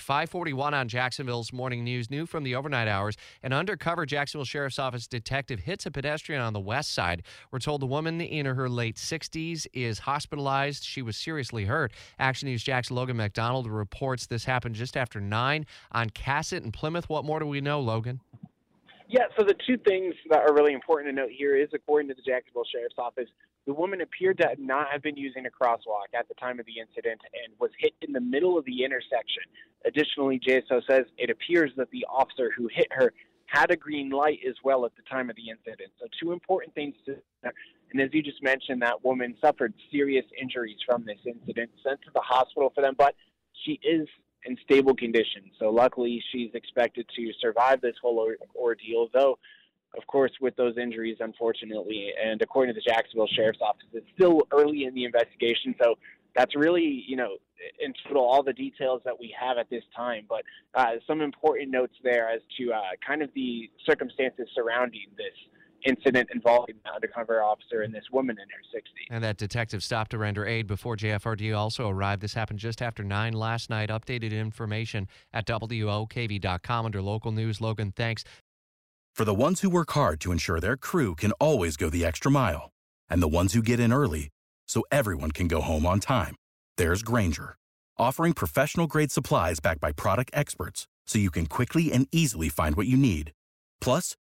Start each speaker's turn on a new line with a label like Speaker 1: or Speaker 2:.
Speaker 1: 541 on Jacksonville's morning news. New from the overnight hours. An undercover Jacksonville Sheriff's Office detective hits a pedestrian on the west side. We're told the woman in her late 60s is hospitalized. She was seriously hurt. Action News Jax Logan MacDonald reports this happened just after 9 on Cassat and Plymouth. What more do we know, Logan?
Speaker 2: Yeah, so the two things that are really important to note here is, according to the Jacksonville Sheriff's Office, the woman appeared to not have been using a crosswalk at the time of the incident and was hit in the middle of the intersection. Additionally, JSO says it appears that the officer who hit her had a green light as well at the time of the incident. So, two important things to. And as you just mentioned, that woman suffered serious injuries from this incident, sent to the hospital for them, but she is in stable condition. So luckily, she's expected to survive this whole or- ordeal. Though, of course, with those injuries, unfortunately, and according to the Jacksonville Sheriff's Office, it's still early in the investigation. So that's really, you know, in total all the details that we have at this time. But uh, some important notes there as to uh, kind of the circumstances surrounding this incident involving the undercover officer and this woman in her 60s.
Speaker 1: And that detective stopped to render aid before JFRD also arrived. This happened just after 9 last night. Updated information at WOKV.com under local news. Logan, thanks.
Speaker 3: For the ones who work hard to ensure their crew can always go the extra mile, and the ones who get in early so everyone can go home on time, there's Grainger, offering professional grade supplies backed by product experts so you can quickly and easily find what you need. Plus,